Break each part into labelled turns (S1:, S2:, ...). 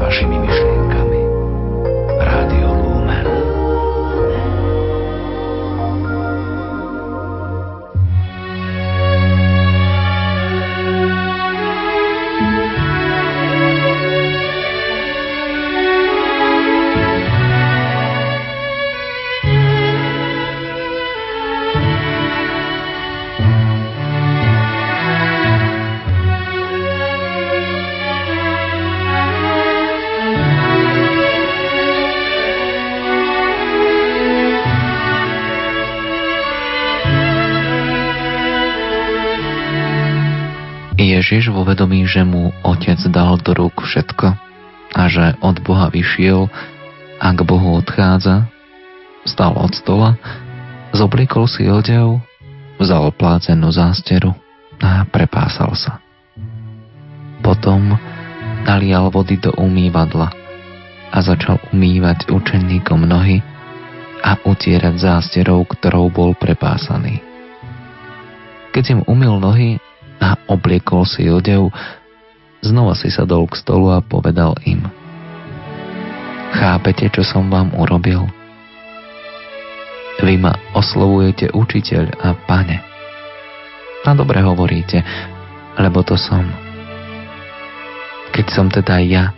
S1: vašimi myšlienkami.
S2: Ježiš vo vedomí, že mu Otec dal do rúk všetko a že od Boha vyšiel a k Bohu odchádza, stal od stola, zobliekol si odev, vzal plácenú zásteru a prepásal sa. Potom nalial vody do umývadla a začal umývať učeníkom nohy a utierať zásterou, ktorou bol prepásaný. Keď im umil nohy, a obliekol si odev, znova si sadol k stolu a povedal im Chápete, čo som vám urobil? Vy ma oslovujete učiteľ a pane. Na dobre hovoríte, lebo to som. Keď som teda ja,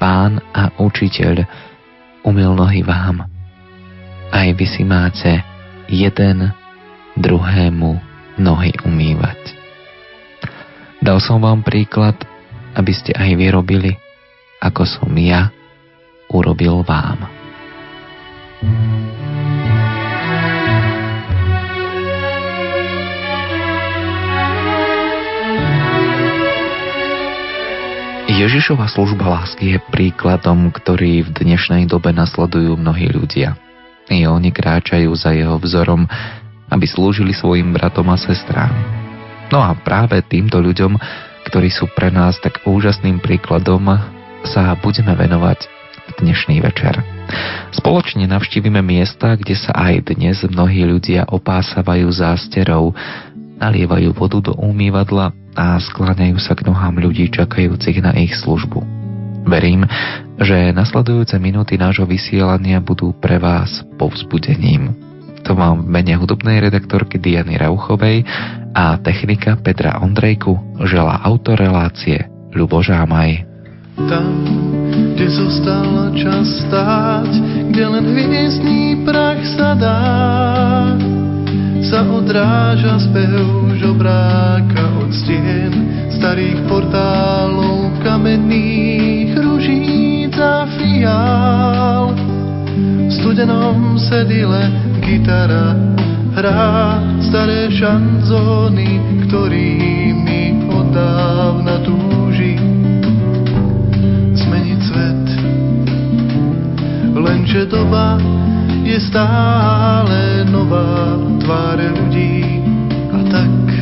S2: pán a učiteľ, umil nohy vám, aj vy si máte jeden druhému nohy umývať. Dal som vám príklad, aby ste aj vy robili, ako som ja urobil vám. Ježišova služba lásky je príkladom, ktorý v dnešnej dobe nasledujú mnohí ľudia. I oni kráčajú za jeho vzorom, aby slúžili svojim bratom a sestrám. No a práve týmto ľuďom, ktorí sú pre nás tak úžasným príkladom, sa budeme venovať v dnešný večer. Spoločne navštívime miesta, kde sa aj dnes mnohí ľudia opásávajú zásterou, nalievajú vodu do umývadla a skláňajú sa k nohám ľudí čakajúcich na ich službu. Verím, že nasledujúce minúty nášho vysielania budú pre vás povzbudením. To mám v mene hudobnej redaktorky Diany Rauchovej a technika Petra Ondrejku žela autorelácie Ľubo Žámaj.
S3: Tam, kde zostal čas stáť, kde len hviezdný prach sa dá, sa odráža spev žobráka od stien starých portálov kamenných ružíc a fiál. V studenom sedile gitara hrá staré šanzóny, ktorými od dávna túži zmeniť svet. Lenže doba je stále nová tváre ľudí a tak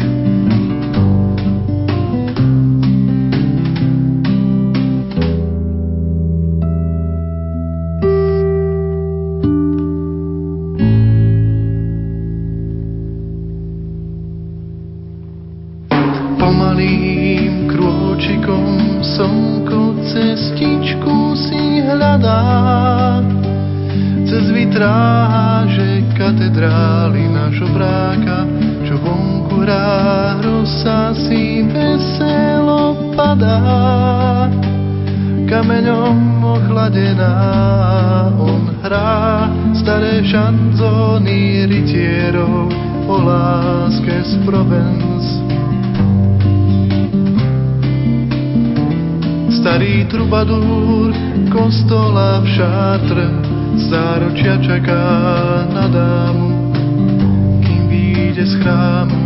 S3: stráže katedrály nášho bráka, čo vonku hrá, rosa si veselo padá. Kameňom ochladená on hrá staré šanzóny rytierov o láske z Provence. Starý trubadúr kostola v Chartres záročia čaká na dámu, kým vyjde z chrámu.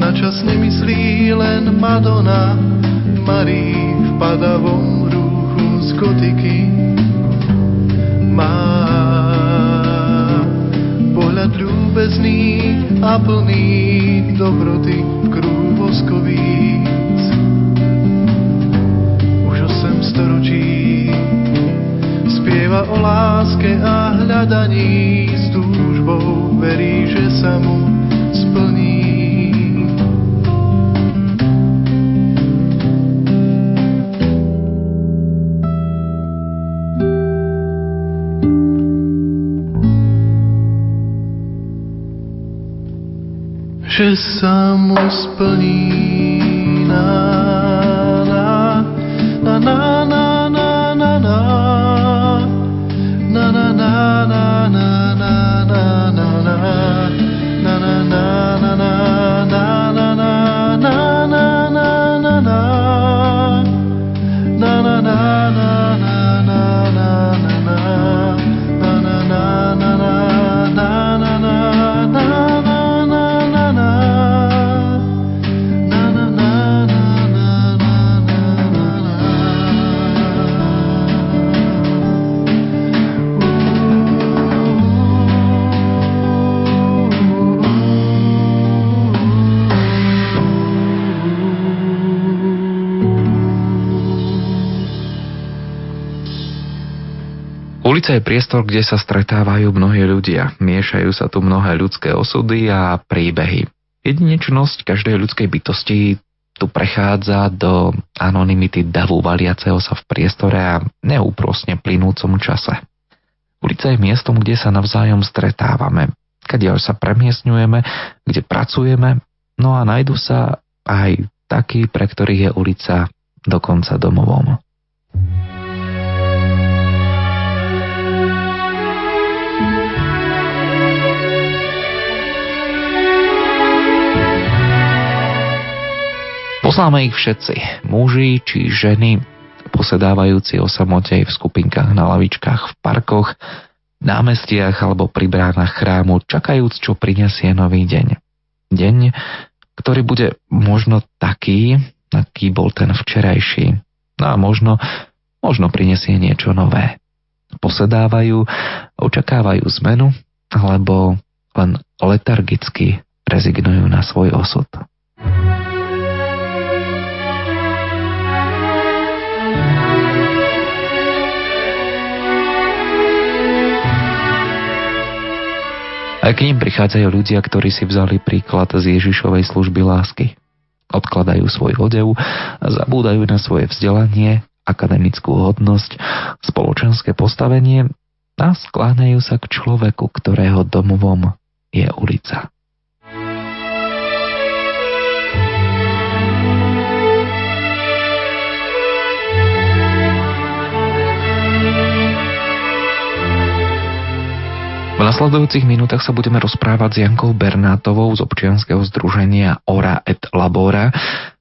S3: Na čas nemyslí len Madonna, Marí v padavom rúchu z gotiky. Má pohľad ľúbezný a plný dobroty v krúh náručí. Spieva o láske a hľadaní s túžbou, verí, že sa mu splní.
S4: že sa mu splní
S2: náš. Je priestor, kde sa stretávajú mnohí ľudia. Miešajú sa tu mnohé ľudské osudy a príbehy. Jedinečnosť každej ľudskej bytosti tu prechádza do anonymity davu valiaceho sa v priestore a neúprosne plynúcom čase. Ulica je miestom, kde sa navzájom stretávame, kde sa premiesňujeme, kde pracujeme, no a najdu sa aj takí, pre ktorých je ulica dokonca domovom. Poznáme ich všetci, muži či ženy, posedávajúci o samote v skupinkách na lavičkách v parkoch, námestiach alebo pri bránach chrámu, čakajúc, čo prinesie nový deň. Deň, ktorý bude možno taký, aký bol ten včerajší. No a možno, možno prinesie niečo nové. Posedávajú, očakávajú zmenu, alebo len letargicky rezignujú na svoj osud. Aj k ním prichádzajú ľudia, ktorí si vzali príklad z Ježišovej služby lásky. Odkladajú svoj odev, zabúdajú na svoje vzdelanie, akademickú hodnosť, spoločenské postavenie a skláňajú sa k človeku, ktorého domovom je ulica. Nasledujúcich minútach sa budeme rozprávať s Jankou Bernátovou z občianskeho združenia Ora et Labora,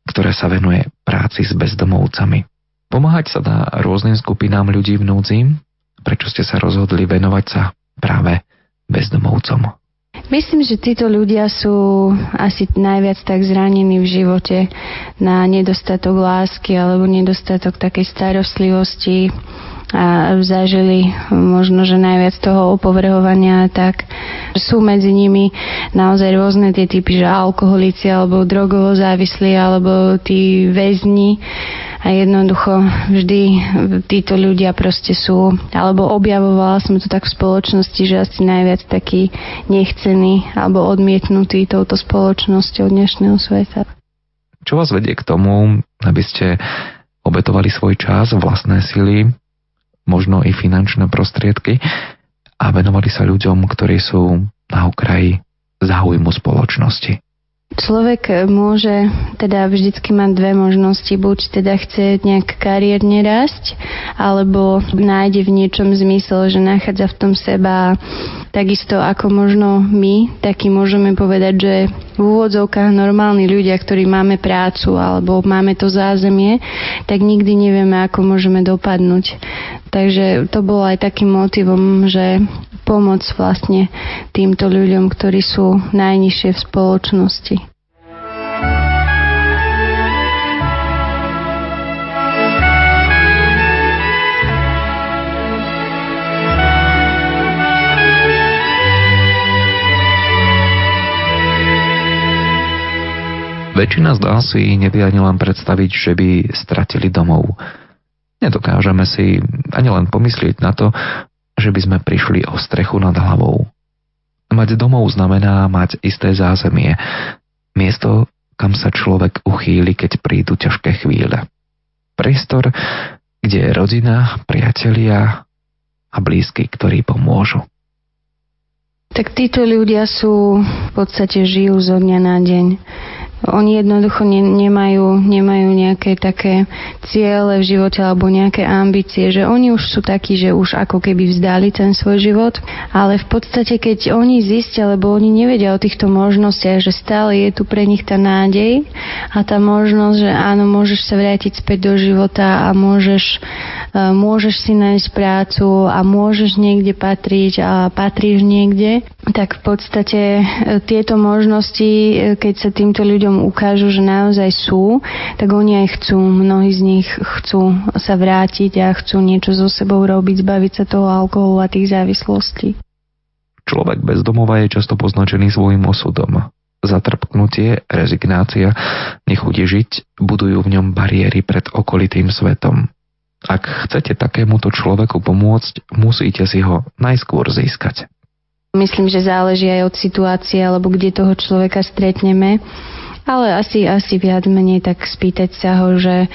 S2: ktoré sa venuje práci s bezdomovcami. Pomáhať sa dá rôznym skupinám ľudí v núdzi. Prečo ste sa rozhodli venovať sa práve bezdomovcom?
S5: Myslím, že títo ľudia sú asi najviac tak zranení v živote na nedostatok lásky alebo nedostatok takej starostlivosti, a zažili možno, že najviac toho opovrhovania, tak sú medzi nimi naozaj rôzne tie typy, že alkoholici alebo drogovo závislí alebo tí väzni a jednoducho vždy títo ľudia proste sú, alebo objavovala som to tak v spoločnosti, že asi najviac taký nechcený alebo odmietnutý touto spoločnosťou dnešného sveta.
S2: Čo vás vedie k tomu, aby ste obetovali svoj čas, vlastné sily možno i finančné prostriedky a venovali sa ľuďom, ktorí sú na okraji záujmu spoločnosti.
S5: Človek môže teda vždycky mať dve možnosti. Buď teda chce nejak kariérne rásť, alebo nájde v niečom zmysel, že nachádza v tom seba takisto ako možno my, taký môžeme povedať, že v úvodzovkách normálni ľudia, ktorí máme prácu alebo máme to zázemie, tak nikdy nevieme, ako môžeme dopadnúť. Takže to bolo aj takým motivom, že pomoc vlastne týmto ľuďom, ktorí sú najnižšie v spoločnosti.
S2: Väčšina z nás si nevie ani len predstaviť, že by stratili domov. Nedokážeme si ani len pomyslieť na to, že by sme prišli o strechu nad hlavou. Mať domov znamená mať isté zázemie, miesto, kam sa človek uchýli, keď prídu ťažké chvíle. Priestor, kde je rodina, priatelia a blízky, ktorí pomôžu.
S5: Tak títo ľudia sú v podstate žijú zo dňa na deň. Oni jednoducho ne, nemajú, nemajú nejaké také ciele v živote alebo nejaké ambície, že oni už sú takí, že už ako keby vzdali ten svoj život, ale v podstate keď oni zistia, lebo oni nevedia o týchto možnostiach, že stále je tu pre nich tá nádej a tá možnosť, že áno, môžeš sa vrátiť späť do života a môžeš, e, môžeš si nájsť prácu a môžeš niekde patriť a patríš niekde, tak v podstate e, tieto možnosti, e, keď sa týmto ľuďom ľuďom ukážu, že naozaj sú, tak oni aj chcú, mnohí z nich chcú sa vrátiť a chcú niečo so sebou robiť, zbaviť sa toho alkoholu a tých závislostí.
S2: Človek bez domova je často poznačený svojim osudom. Zatrpknutie, rezignácia, nechuť žiť budujú v ňom bariéry pred okolitým svetom. Ak chcete takémuto človeku pomôcť, musíte si ho najskôr získať.
S5: Myslím, že záleží aj od situácie alebo kde toho človeka stretneme ale asi, asi viac menej tak spýtať sa ho, že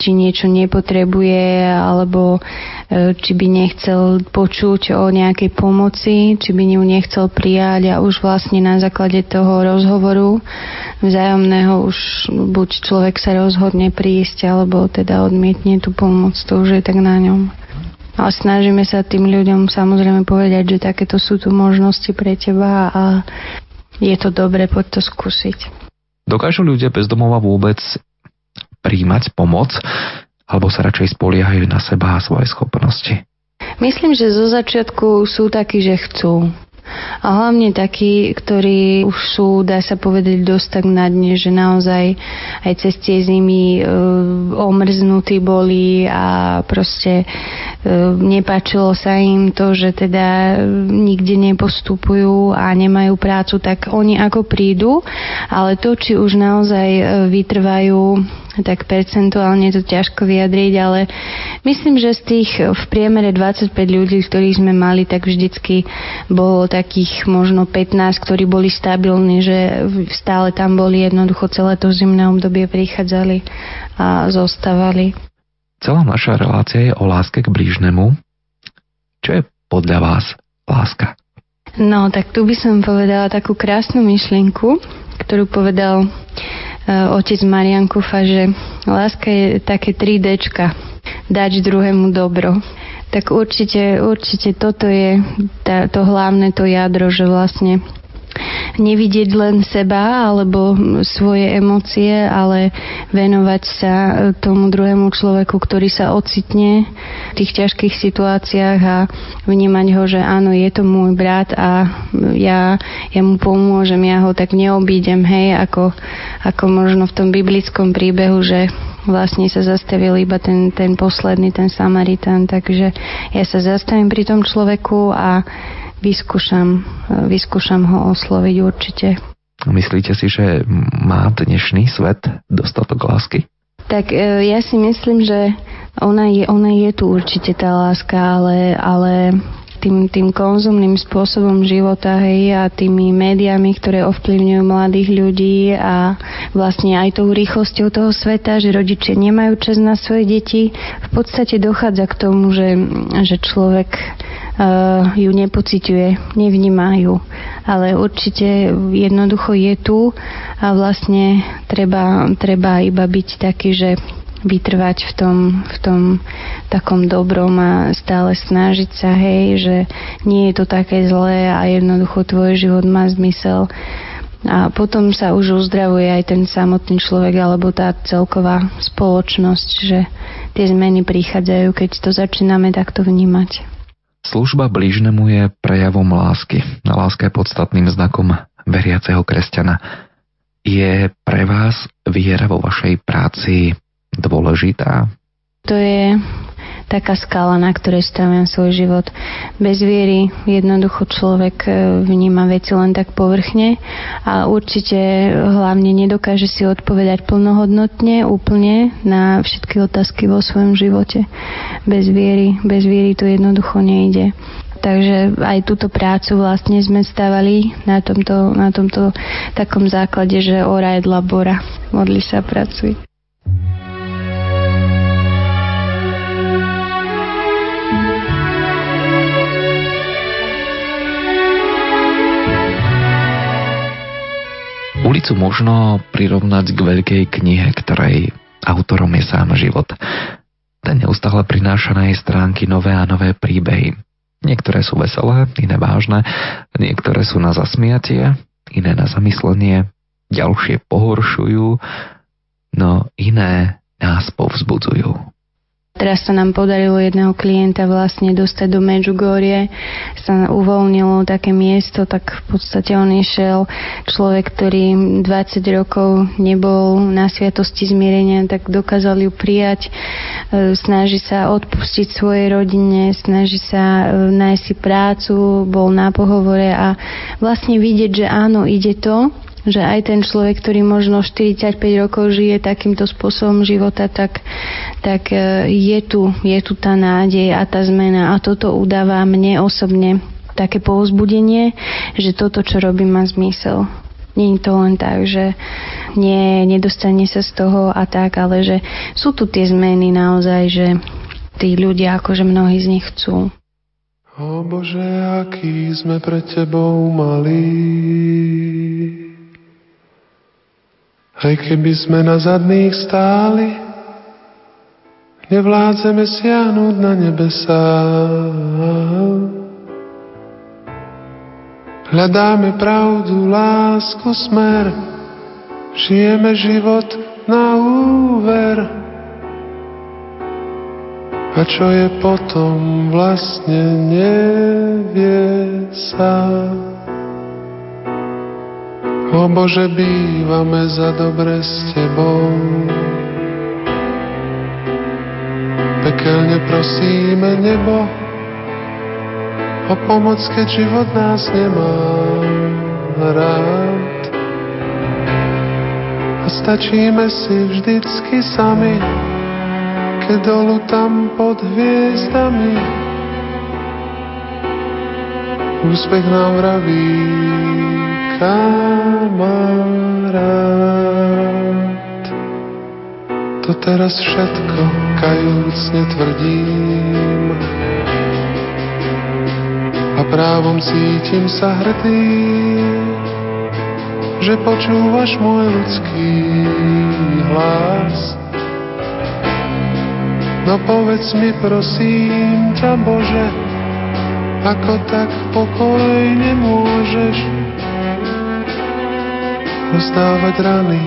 S5: či niečo nepotrebuje, alebo e, či by nechcel počuť o nejakej pomoci, či by ju nechcel prijať a už vlastne na základe toho rozhovoru vzájomného už buď človek sa rozhodne prísť, alebo teda odmietne tú pomoc, to už je tak na ňom. Ale snažíme sa tým ľuďom samozrejme povedať, že takéto sú tu možnosti pre teba a je to dobre, poď to skúsiť.
S2: Dokážu ľudia bez domova vôbec príjmať pomoc, alebo sa radšej spoliehajú na seba a svoje schopnosti?
S5: Myslím, že zo začiatku sú takí, že chcú. A hlavne takí, ktorí už sú, dá sa povedať, dosť tak na dne, že naozaj aj cez tie zimy e, omrznutí boli a proste e, nepáčilo sa im to, že teda nikde nepostupujú a nemajú prácu, tak oni ako prídu, ale to, či už naozaj e, vytrvajú tak percentuálne to ťažko vyjadriť, ale myslím, že z tých v priemere 25 ľudí, ktorých sme mali, tak vždycky bolo takých možno 15, ktorí boli stabilní, že stále tam boli jednoducho celé to zimné obdobie prichádzali a zostávali.
S2: Celá naša relácia je o láske k blížnemu. Čo je podľa vás láska?
S5: No, tak tu by som povedala takú krásnu myšlienku, ktorú povedal otec Marian Kufa, že láska je také 3Dčka, dať druhému dobro. Tak určite, určite toto je tá, to hlavné, to jadro, že vlastne nevidieť len seba alebo svoje emócie, ale venovať sa tomu druhému človeku, ktorý sa ocitne v tých ťažkých situáciách a vnímať ho, že áno, je to môj brat a ja, ja mu pomôžem, ja ho tak neobídem, hej, ako, ako možno v tom biblickom príbehu, že vlastne sa zastavil iba ten, ten posledný, ten Samaritán, takže ja sa zastavím pri tom človeku a vyskúšam, vyskúšam ho osloviť určite.
S2: Myslíte si, že má dnešný svet dostatok lásky?
S5: Tak e, ja si myslím, že ona je, ona je tu určite tá láska, ale, ale tým, tým konzumným spôsobom života hej, a tými médiami, ktoré ovplyvňujú mladých ľudí a vlastne aj tou rýchlosťou toho sveta, že rodičia nemajú čas na svoje deti, v podstate dochádza k tomu, že, že človek ju nepociťuje, nevníma ju. Ale určite jednoducho je tu a vlastne treba, treba iba byť taký, že vytrvať v tom, v tom takom dobrom a stále snažiť sa, hej, že nie je to také zlé a jednoducho tvoj život má zmysel. A potom sa už uzdravuje aj ten samotný človek alebo tá celková spoločnosť, že tie zmeny prichádzajú, keď to začíname takto vnímať.
S2: Služba blížnemu je prejavom lásky. Láska je podstatným znakom veriaceho kresťana. Je pre vás viera vo vašej práci dôležitá?
S5: To je taká skala, na ktorej staviam svoj život. Bez viery jednoducho človek e, vníma veci len tak povrchne a určite hlavne nedokáže si odpovedať plnohodnotne, úplne na všetky otázky vo svojom živote. Bez viery, bez viery to jednoducho nejde. Takže aj túto prácu vlastne sme stavali na tomto, na tomto takom základe, že ora je labora. Modli sa, pracuj.
S2: Trojicu možno prirovnať k veľkej knihe, ktorej autorom je sám život. Ten neustále prináša na jej stránky nové a nové príbehy. Niektoré sú veselé, iné vážne, niektoré sú na zasmiatie, iné na zamyslenie, ďalšie pohoršujú, no iné nás povzbudzujú.
S5: Teraz sa nám podarilo jedného klienta vlastne dostať do Medjugorje, sa uvoľnilo také miesto, tak v podstate on išiel človek, ktorý 20 rokov nebol na sviatosti zmierenia, tak dokázal ju prijať, e, snaží sa odpustiť svojej rodine, snaží sa e, nájsť si prácu, bol na pohovore a vlastne vidieť, že áno, ide to, že aj ten človek, ktorý možno 45 rokov žije takýmto spôsobom života, tak, tak e, je, tu, je tu tá nádej a tá zmena a toto udáva mne osobne také povzbudenie, že toto, čo robím, má zmysel. Je to len tak, že nie, nedostane sa z toho a tak, ale že sú tu tie zmeny naozaj, že tí ľudia, akože mnohí z nich chcú.
S4: O Bože, aký sme pre Tebou malí. Aj keby sme na zadných stáli, nevládzeme siahnuť na nebesá. Hľadáme pravdu, lásku, smer, žijeme život na úver. A čo je potom, vlastne nevie sám. O Bože, bývame za dobre s Tebou. Pekelne prosíme nebo o pomoc, keď život nás nemá rád. A stačíme si vždycky sami, keď dolu tam pod hviezdami úspech nám vraví kamarát. To teraz všetko kajúcne tvrdím a právom cítim sa hrdý, že počúvaš môj ľudský hlas. No povedz mi prosím ťa Bože, ako tak pokojne môžeš rozdávať rany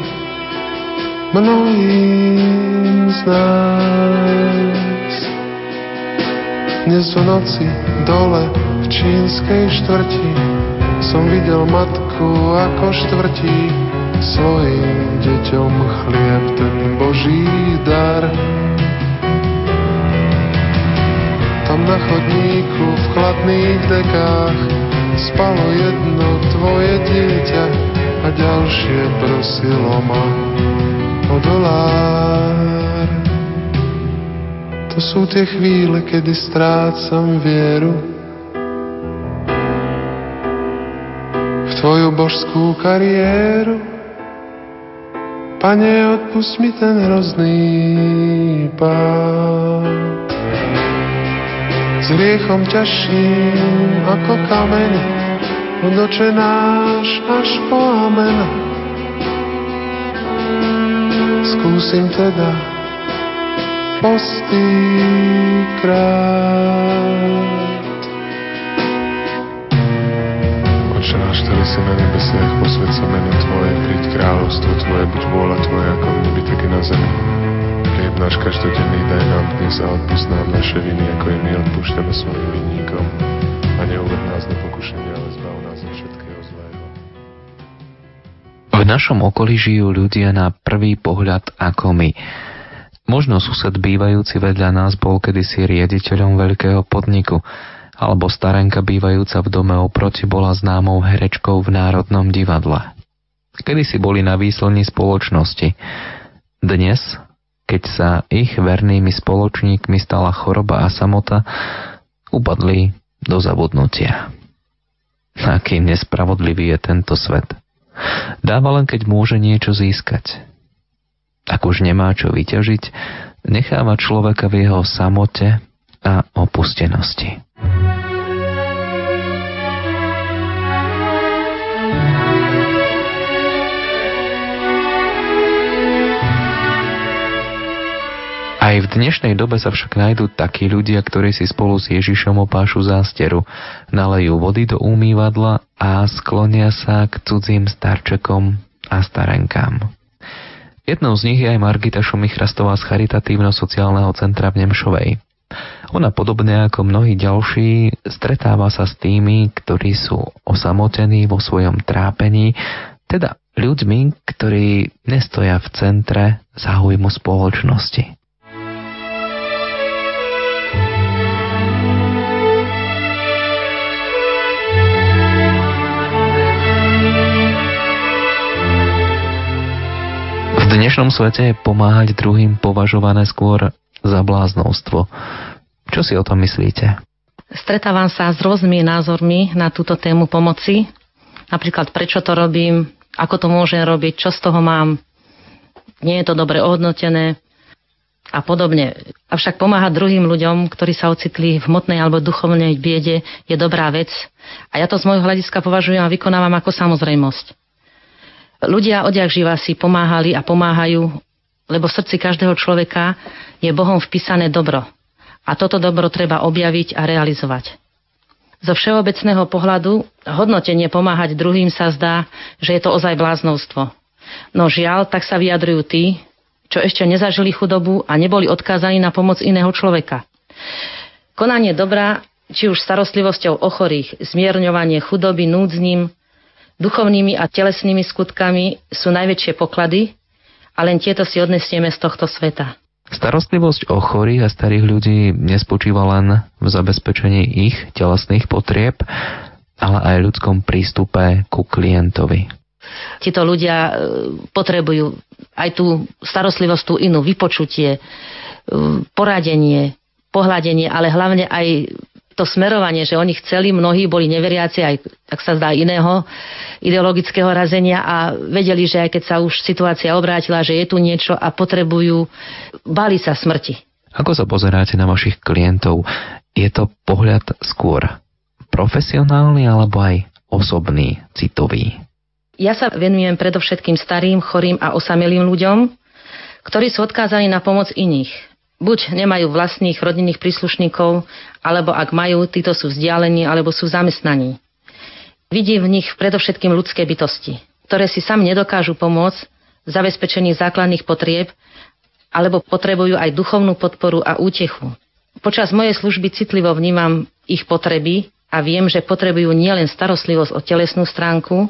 S4: mnohým z nás. Dnes v noci dole v čínskej štvrti som videl matku ako štvrtí svojim deťom chlieb ten Boží dar. Tam na chodníku v chladných dekách spalo jedno tvoje dieťa, a ďalšie prosilo ma o dolár. To sú tie chvíle, kedy strácam vieru v tvoju božskú kariéru. Pane, odpust mi ten hrozný pád. S riechom ťažším ako kameň od náš až po amen. Skúsim teda postýkrát.
S6: Oče náš, ktorý si na nebesiach, posved sa meno Tvoje, príď kráľovstvo Tvoje, buď vôľa Tvoja ako v nebi, tak i na zemi. Chlieb náš každodenný daj nám dnes a odpust nám naše viny, ako i my odpúšťame svojim vinníkom. A neuved nás do pokušenia, ale zbav nás
S2: V našom okolí žijú ľudia na prvý pohľad ako my. Možno sused bývajúci vedľa nás bol kedysi riaditeľom veľkého podniku, alebo starenka bývajúca v dome oproti bola známou herečkou v Národnom divadle. Kedysi boli na výslni spoločnosti. Dnes, keď sa ich vernými spoločníkmi stala choroba a samota, upadli do zabudnutia. Aký nespravodlivý je tento svet. Dáva len, keď môže niečo získať. Ak už nemá čo vyťažiť, necháva človeka v jeho samote a opustenosti. Aj v dnešnej dobe sa však nájdú takí ľudia, ktorí si spolu s Ježišom opášu zásteru, nalejú vody do umývadla a sklonia sa k cudzím starčekom a starenkám. Jednou z nich je aj Margita Šumichrastová z Charitatívno-sociálneho centra v Nemšovej. Ona podobne ako mnohí ďalší stretáva sa s tými, ktorí sú osamotení vo svojom trápení, teda ľuďmi, ktorí nestoja v centre záujmu spoločnosti. Dnešnom svete je pomáhať druhým považované skôr za bláznostvo. Čo si o tom myslíte?
S7: Stretávam sa s rôznymi názormi na túto tému pomoci. Napríklad, prečo to robím, ako to môžem robiť, čo z toho mám, nie je to dobre ohodnotené a podobne. Avšak pomáhať druhým ľuďom, ktorí sa ocitli v hmotnej alebo duchovnej biede, je dobrá vec a ja to z môjho hľadiska považujem a vykonávam ako samozrejmosť. Ľudia odjak živa si pomáhali a pomáhajú, lebo v srdci každého človeka je Bohom vpísané dobro. A toto dobro treba objaviť a realizovať. Zo všeobecného pohľadu hodnotenie pomáhať druhým sa zdá, že je to ozaj bláznovstvo. No žiaľ, tak sa vyjadrujú tí, čo ešte nezažili chudobu a neboli odkázaní na pomoc iného človeka. Konanie dobra, či už starostlivosťou o chorých, zmierňovanie chudoby núdznym, duchovnými a telesnými skutkami sú najväčšie poklady a len tieto si odnesieme z tohto sveta.
S2: Starostlivosť o chorých a starých ľudí nespočíva len v zabezpečení ich telesných potrieb, ale aj ľudskom prístupe ku klientovi.
S7: Títo ľudia e, potrebujú aj tú starostlivosť, tú inú, vypočutie, e, poradenie, pohľadenie, ale hlavne aj to smerovanie, že oni chceli, mnohí boli neveriaci aj, tak sa zdá, iného ideologického razenia a vedeli, že aj keď sa už situácia obrátila, že je tu niečo a potrebujú, bali sa smrti.
S2: Ako sa pozeráte na vašich klientov? Je to pohľad skôr profesionálny alebo aj osobný, citový?
S7: Ja sa venujem predovšetkým starým, chorým a osamelým ľuďom, ktorí sú odkázaní na pomoc iných buď nemajú vlastných rodinných príslušníkov, alebo ak majú, títo sú vzdialení alebo sú zamestnaní. Vidí v nich predovšetkým ľudské bytosti, ktoré si sami nedokážu pomôcť v zabezpečení základných potrieb alebo potrebujú aj duchovnú podporu a útechu. Počas mojej služby citlivo vnímam ich potreby a viem, že potrebujú nielen starostlivosť o telesnú stránku,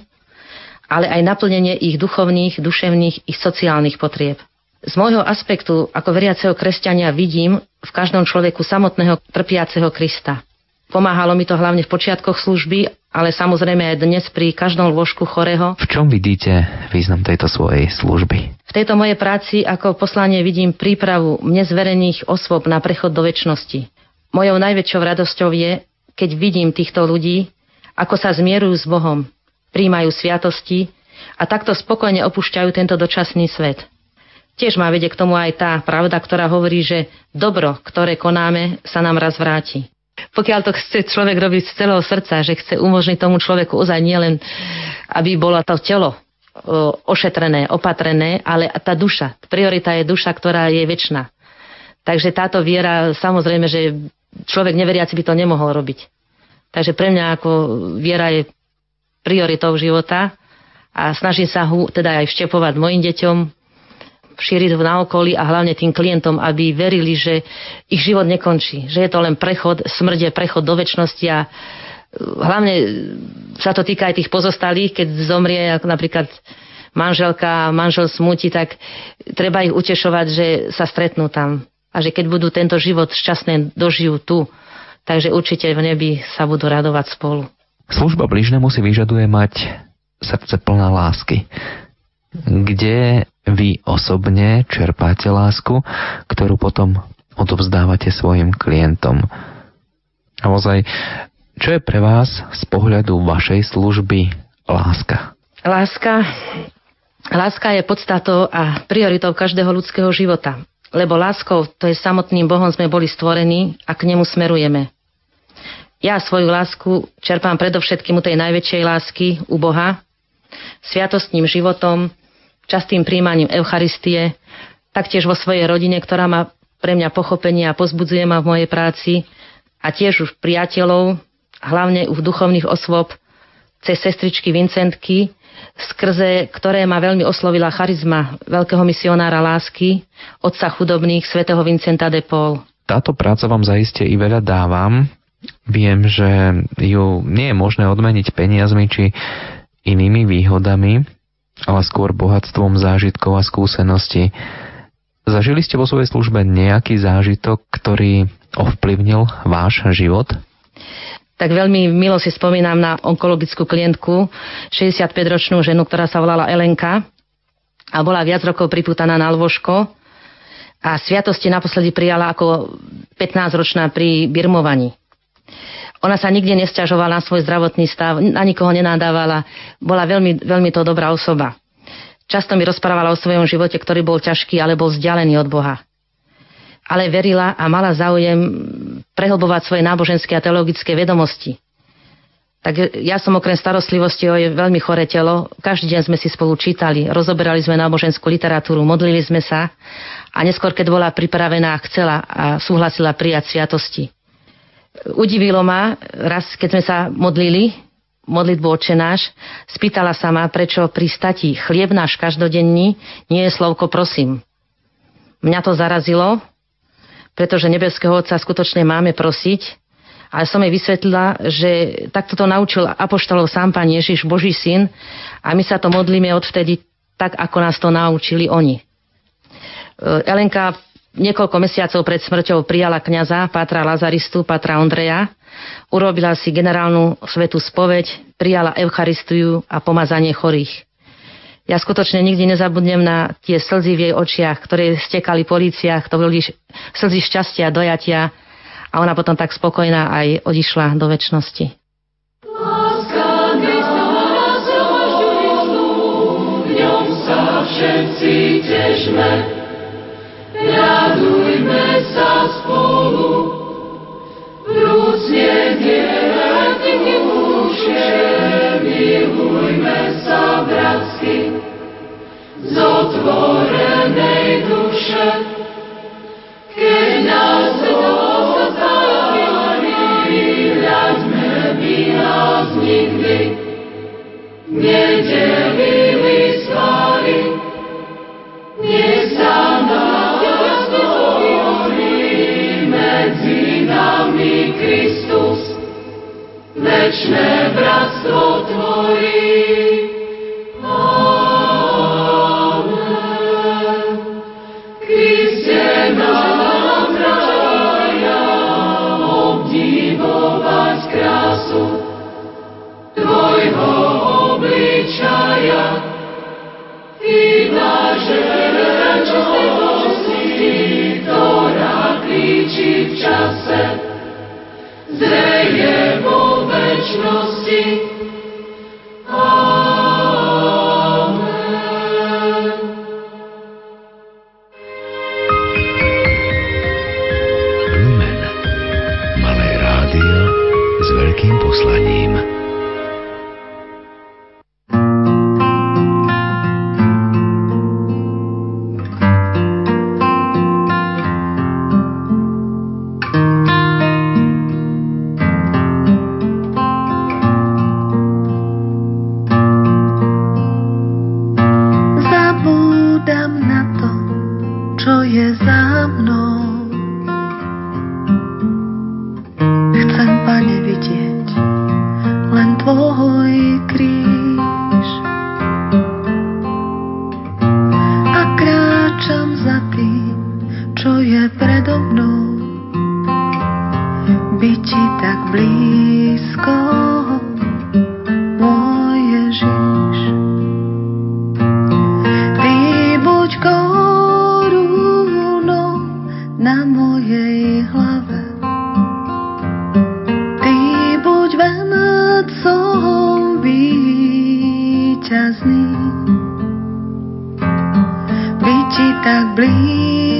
S7: ale aj naplnenie ich duchovných, duševných i sociálnych potrieb. Z môjho aspektu ako veriaceho kresťania vidím v každom človeku samotného trpiaceho Krista. Pomáhalo mi to hlavne v počiatkoch služby, ale samozrejme aj dnes pri každom lôžku chorého.
S2: V čom vidíte význam tejto svojej služby?
S7: V tejto mojej práci ako poslanie vidím prípravu mne zverených osôb na prechod do väčšnosti. Mojou najväčšou radosťou je, keď vidím týchto ľudí, ako sa zmierujú s Bohom, príjmajú sviatosti a takto spokojne opúšťajú tento dočasný svet. Tiež má vedie k tomu aj tá pravda, ktorá hovorí, že dobro, ktoré konáme, sa nám raz vráti. Pokiaľ to chce človek robiť z celého srdca, že chce umožniť tomu človeku ozaj nielen, aby bolo to telo ošetrené, opatrené, ale tá duša. Priorita je duša, ktorá je väčšina. Takže táto viera, samozrejme, že človek neveriaci by to nemohol robiť. Takže pre mňa ako viera je prioritou života a snažím sa ho teda aj vštepovať mojim deťom, šíriť na okolí a hlavne tým klientom, aby verili, že ich život nekončí, že je to len prechod, smrť je prechod do väčšnosti a e, hlavne sa to týka aj tých pozostalých, keď zomrie ako napríklad manželka manžel smúti, tak treba ich utešovať, že sa stretnú tam a že keď budú tento život šťastné dožijú tu, takže určite v nebi sa budú radovať spolu.
S2: Služba bližnému si vyžaduje mať srdce plná lásky. Kde vy osobne čerpáte lásku, ktorú potom odovzdávate svojim klientom. A ozaj, čo je pre vás z pohľadu vašej služby láska?
S7: Láska, láska je podstatou a prioritou každého ľudského života. Lebo láskou, to je samotným Bohom sme boli stvorení a k nemu smerujeme. Ja svoju lásku čerpám predovšetkým u tej najväčšej lásky, u Boha, sviatostným životom, častým príjmaním Eucharistie, taktiež vo svojej rodine, ktorá ma pre mňa pochopenie a pozbudzuje ma v mojej práci a tiež už priateľov, hlavne u duchovných osôb, cez sestričky Vincentky, skrze ktoré ma veľmi oslovila charizma veľkého misionára lásky, otca chudobných, svätého Vincenta de Paul.
S2: Táto práca vám zaiste i veľa dávam. Viem, že ju nie je možné odmeniť peniazmi či inými výhodami, ale skôr bohatstvom zážitkov a skúseností. Zažili ste vo svojej službe nejaký zážitok, ktorý ovplyvnil váš život?
S7: tak veľmi milo si spomínam na onkologickú klientku, 65-ročnú ženu, ktorá sa volala Elenka a bola viac rokov priputaná na lôžko a sviatosti naposledy prijala ako 15-ročná pri birmovaní. Ona sa nikde nesťažovala na svoj zdravotný stav, na nikoho nenádávala, bola veľmi, veľmi to dobrá osoba. Často mi rozprávala o svojom živote, ktorý bol ťažký, ale bol vzdialený od Boha ale verila a mala záujem prehlbovať svoje náboženské a teologické vedomosti. Tak ja som okrem starostlivosti o jej veľmi chore telo, každý deň sme si spolu čítali, rozoberali sme náboženskú literatúru, modlili sme sa a neskôr, keď bola pripravená, chcela a súhlasila prijať sviatosti. Udivilo ma, raz keď sme sa modlili, modlitbu očenáš, spýtala sa ma, prečo pri stati chlieb náš každodenní nie je slovko prosím. Mňa to zarazilo, pretože nebeského Otca skutočne máme prosiť. Ale som jej vysvetlila, že takto to naučil apoštolov sám Pán Ježiš, Boží syn, a my sa to modlíme odvtedy tak, ako nás to naučili oni. E, Elenka niekoľko mesiacov pred smrťou prijala kňaza, Pátra Lazaristu, Pátra Ondreja, urobila si generálnu svetú spoveď, prijala Eucharistiu a pomazanie chorých. Ja skutočne nikdy nezabudnem na tie slzy v jej očiach, ktoré stekali po líciach, to boli slzy šťastia, dojatia. A ona potom tak spokojná aj odišla do väčšnosti. všetci težme, radujme sa spolu, vrúcne duše, milujme sa bratsky, z duše, keď nás ozári, hľaďme by nás nikdy, nedelili svary, nech sa nami Kristus, večné bratstvo tvorí.
S8: The víťazný, byť ti tak blízko.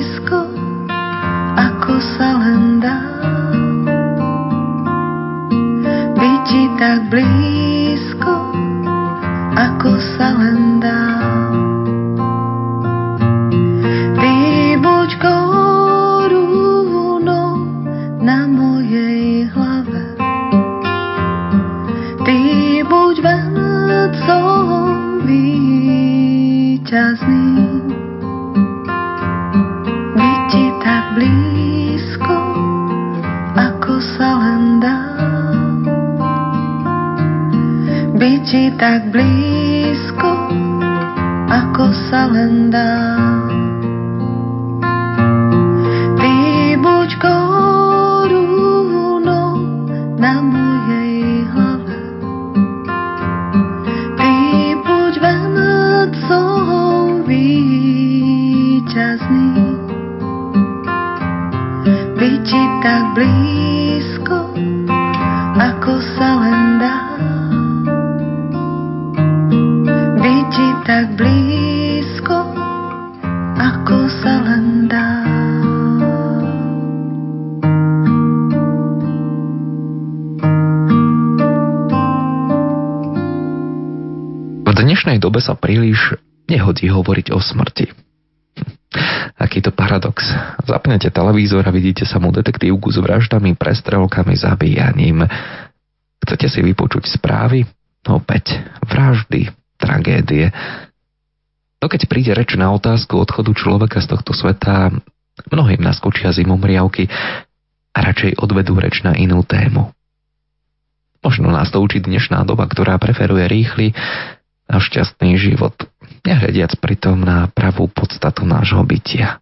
S2: Príliš nehodí hovoriť o smrti. Aký to paradox. Zapnete televízor a vidíte samú detektívku s vraždami, prestrelkami, zabíjaním. Chcete si vypočuť správy? Opäť vraždy, tragédie. No keď príde reč na otázku odchodu človeka z tohto sveta, mnohým naskočia zimomriavky a radšej odvedú reč na inú tému. Možno nás to učí dnešná doba, ktorá preferuje rýchly a šťastný život, nehľadiac pritom na pravú podstatu nášho bytia.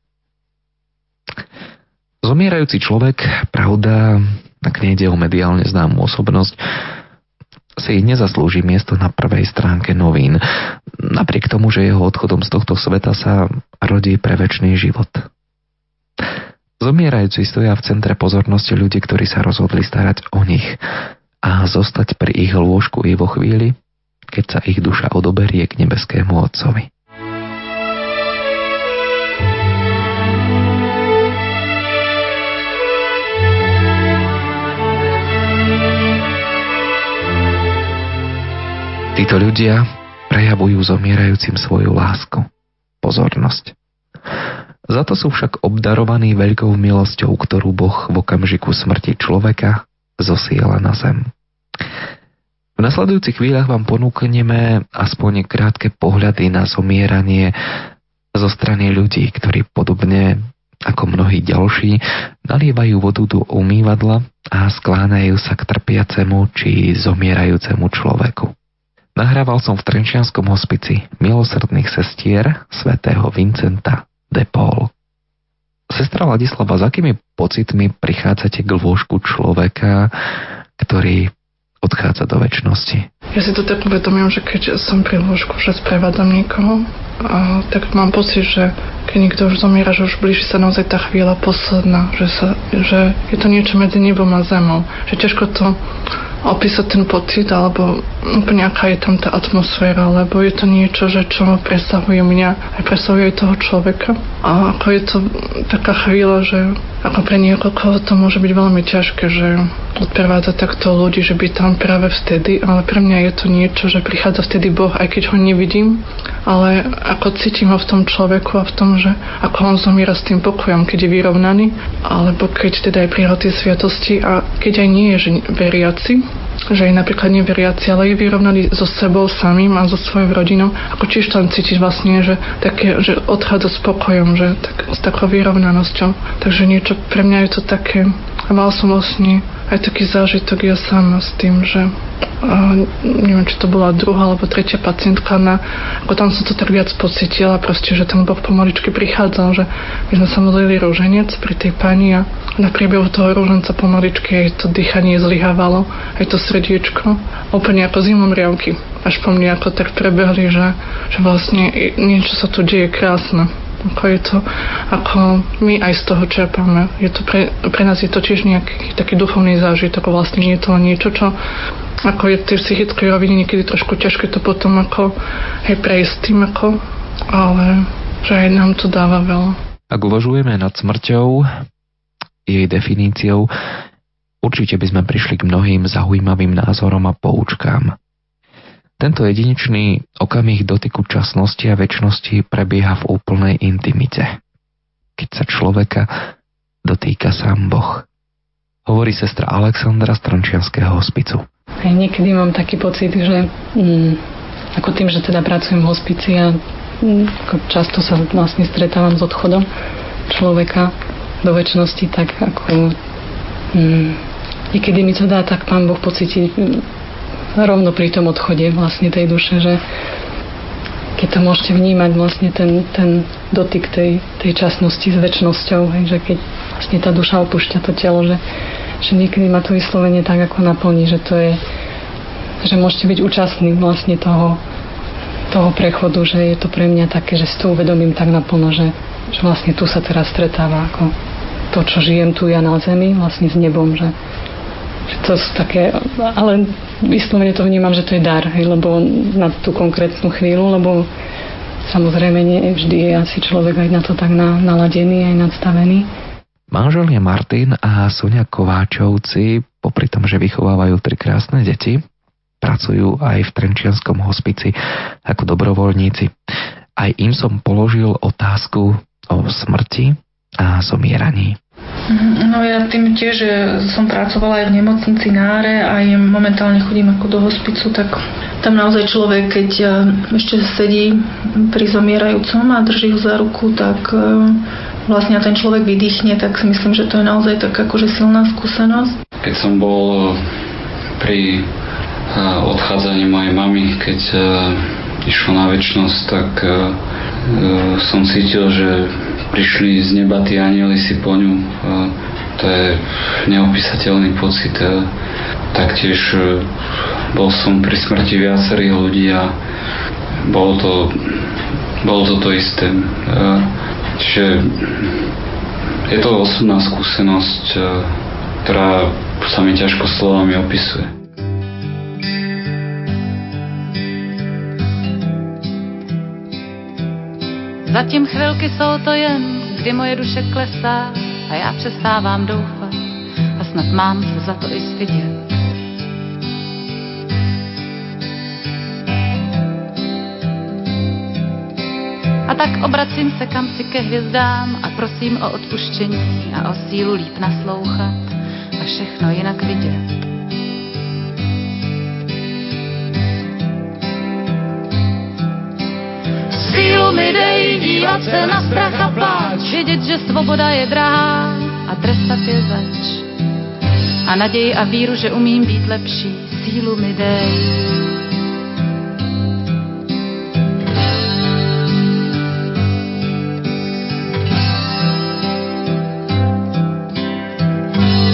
S2: Zomierajúci človek, pravda, ak nejde o mediálne známu osobnosť, si nezaslúži miesto na prvej stránke novín, napriek tomu, že jeho odchodom z tohto sveta sa rodí pre život. Zomierajúci stoja v centre pozornosti ľudí, ktorí sa rozhodli starať o nich a zostať pri ich lôžku i vo chvíli, keď sa ich duša odoberie k nebeskému Otcovi. Títo ľudia prejavujú zomierajúcim svoju lásku, pozornosť. Za to sú však obdarovaní veľkou milosťou, ktorú Boh v okamžiku smrti človeka zosiela na zem. V nasledujúcich chvíľach vám ponúkneme aspoň krátke pohľady na zomieranie zo strany ľudí, ktorí podobne ako mnohí ďalší nalievajú vodu do umývadla a skláňajú sa k trpiacemu či zomierajúcemu človeku. Nahrával som v Trenčianskom hospici milosrdných sestier svätého Vincenta de Paul. Sestra Ladislava, s akými pocitmi prichádzate k lôžku človeka, ktorý odchádza do väčšnosti?
S9: Ja si to tak uvedomujem, že keď som pri lôžku, že sprevádzam niekoho, a tak mám pocit, že keď niekto už zomiera, že už blíži sa naozaj tá chvíľa posledná, že, sa, že je to niečo medzi nebom a zemou. Že ťažko to opísať ten pocit, alebo úplne aká je tam tá atmosféra, lebo je to niečo, že čo presahuje mňa, aj presahuje aj toho človeka. A ako je to taká chvíľa, že ako pre niekoho to môže byť veľmi ťažké, že odprevádza takto ľudí, že by tam práve vtedy, ale pre mňa je to niečo, že prichádza vtedy Boh, aj keď ho nevidím, ale ako cítim ho v tom človeku a v tom, že ako on zomiera s tým pokojom, keď je vyrovnaný, alebo keď teda aj prijal tie sviatosti a keď aj nie je že veriaci, že je napríklad neveriaci, ale je vyrovnaný so sebou samým a so svojou rodinou, ako tiež tam cítiš vlastne, že, také, že odchádza s pokojom, že tak, s takou vyrovnanosťou. Takže niečo, pre mňa je to také, a mal som vlastne aj taký zážitok ja sama s tým, že a neviem, či to bola druhá alebo tretia pacientka na, ako tam som to tak viac pocitila, proste, že ten Boh pomaličky prichádzal, že my sme sa modlili rúženec pri tej pani a na priebehu toho rúženca pomaličky aj to dýchanie zlyhávalo, aj to srdiečko, úplne ako zimom riavky. Až po mne ako tak prebehli, že, že vlastne niečo sa tu deje krásne ako je to, ako my aj z toho čerpáme. Je to pre, pre nás je to tiež nejaký taký duchovný zážitok, vlastne nie je to len niečo, čo ako je tej psychickej roviny niekedy trošku ťažké to potom ako hej, prejsť tým ako, ale že aj nám to dáva veľa.
S2: Ak uvažujeme nad smrťou, jej definíciou, určite by sme prišli k mnohým zaujímavým názorom a poučkám. Tento jedinečný okamih dotyku časnosti a väčšnosti prebieha v úplnej intimite. Keď sa človeka dotýka sám Boh. Hovorí sestra Alexandra z Trančianského hospicu.
S10: Aj niekedy mám taký pocit, že mm, ako tým, že teda pracujem v hospici a mm, často sa vlastne stretávam s odchodom človeka do väčšnosti, tak ako mm, niekedy mi to dá tak pán Boh pocítiť mm, rovno pri tom odchode vlastne tej duše, že keď to môžete vnímať vlastne ten, ten dotyk tej, tej časnosti s väčšnosťou, že keď vlastne tá duša opúšťa to telo, že, že niekedy ma to vyslovene tak ako naplní, že to je, že môžete byť účastní vlastne toho, toho prechodu, že je to pre mňa také, že si to uvedomím tak naplno, že, že vlastne tu sa teraz stretáva ako to, čo žijem tu ja na zemi, vlastne s nebom, že to sú také, ale vyslovene to vnímam, že to je dar, hej, lebo na tú konkrétnu chvíľu, lebo samozrejme nie vždy je asi človek aj na to tak na, naladený, aj nadstavený.
S2: Manželia Martin a Sonia Kováčovci, popri tom, že vychovávajú tri krásne deti, pracujú aj v Trenčianskom hospici ako dobrovoľníci. Aj im som položil otázku o smrti a zomieraní.
S11: No ja tým tiež, že som pracovala aj v nemocnici Náre, aj momentálne chodím ako do hospicu, tak tam naozaj človek, keď eh, ešte sedí pri zomierajúcom a drží ho za ruku, tak eh, vlastne ten človek vydýchne, tak si myslím, že to je naozaj tak akože silná skúsenosť.
S12: Keď som bol pri eh, odchádzaní mojej mamy, keď išlo na väčšnosť, tak som cítil, že prišli z neba tí anieli si po ňu. To je neopísateľný pocit. Taktiež e, bol som pri smrti viacerých ľudí a bolo to, bolo to to isté. Čiže je to osobná skúsenosť, e, ktorá sa mi ťažko slovami opisuje.
S13: Zatím chvilky jsou to jen, kdy moje duše klesá a já přestávám doufat a snad mám se za to i stydět. A tak obracím se kam si ke hvězdám a prosím o odpuštění a o sílu líp naslouchat a všechno jinak vidět. Dej dívat se na strach a pláč, vědět, že svoboda je drahá a trestat je zač. A naději a víru, že umím být lepší, sílu mi dej.